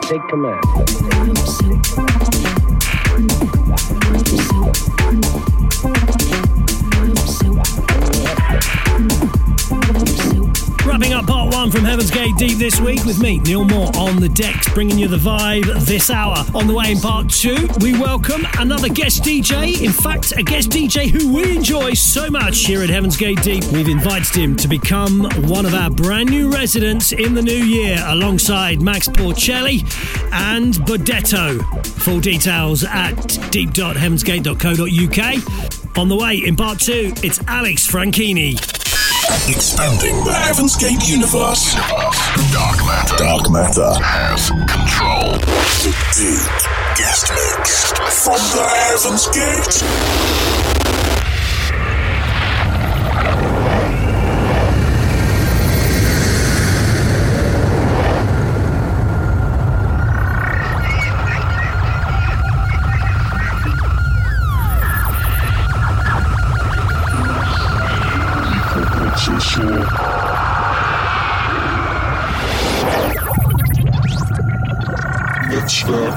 Take command. Wrapping up part one from Heaven's Gate Deep this week with me, Neil Moore, on the decks, bringing you the vibe this hour. On the way in part two, we welcome another guest DJ. In fact, a guest DJ who we enjoy so much here at Heaven's Gate Deep. We've invited him to become one of our brand new residents in the new year, alongside Max Porcelli and Bodetto. Full details at deep.heavensgate.co.uk. On the way in part two, it's Alex Franchini. Expanding the Heaven's Gate universe. Dark matter. Dark matter has control. The deep guest mix from the Heaven's Gate. Netzwerk.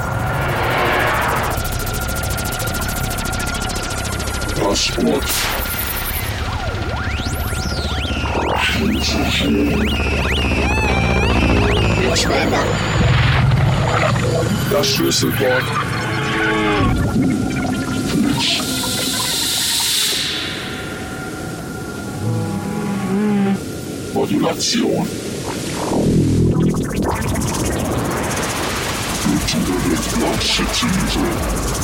Passwort. Das Schlüsselwort. Modulation. 是精锐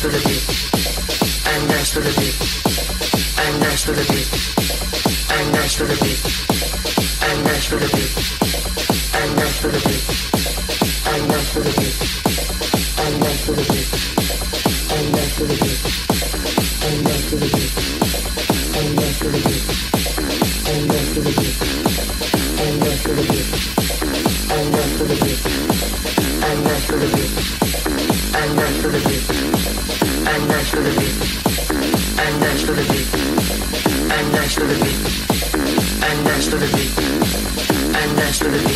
to the beat. And dance to the beat. And dance to the beat. And dance to the beat. And dance to the beat. dance to the beat, and dance to the beat, and dance to the beat.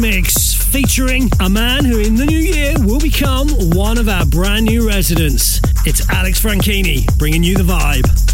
Mix featuring a man who in the new year will become one of our brand new residents. It's Alex Franchini bringing you the vibe.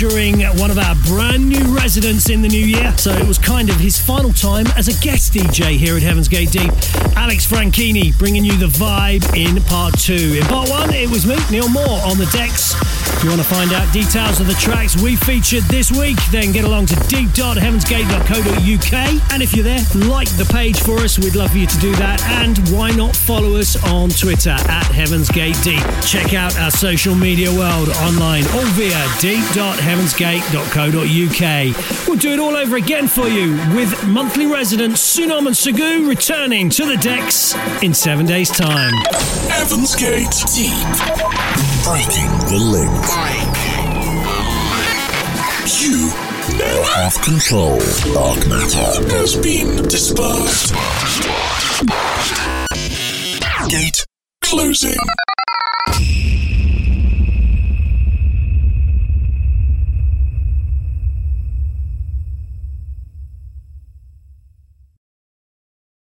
Featuring one of our brand new residents in the new year. So it was kind of his final time as a guest DJ here at Heaven's Gate Deep. Alex Franchini bringing you the vibe in part two. In part one, it was me, Neil Moore, on the decks. If you want to find out details of the tracks we featured this week, then get along to deep.heavensgate.co.uk. And if you're there, like the page for us. We'd love for you to do that. And why not follow us on Twitter at Heaven's Gate Deep. Check out our social media world online all via deep.heavensgate.co.uk. We'll do it all over again for you with monthly residents Sunom and Sugu returning to the decks in seven days' time. Heaven's Gate Deep. Breaking the link. You now have control. Dark matter has been dispersed. Gate closing.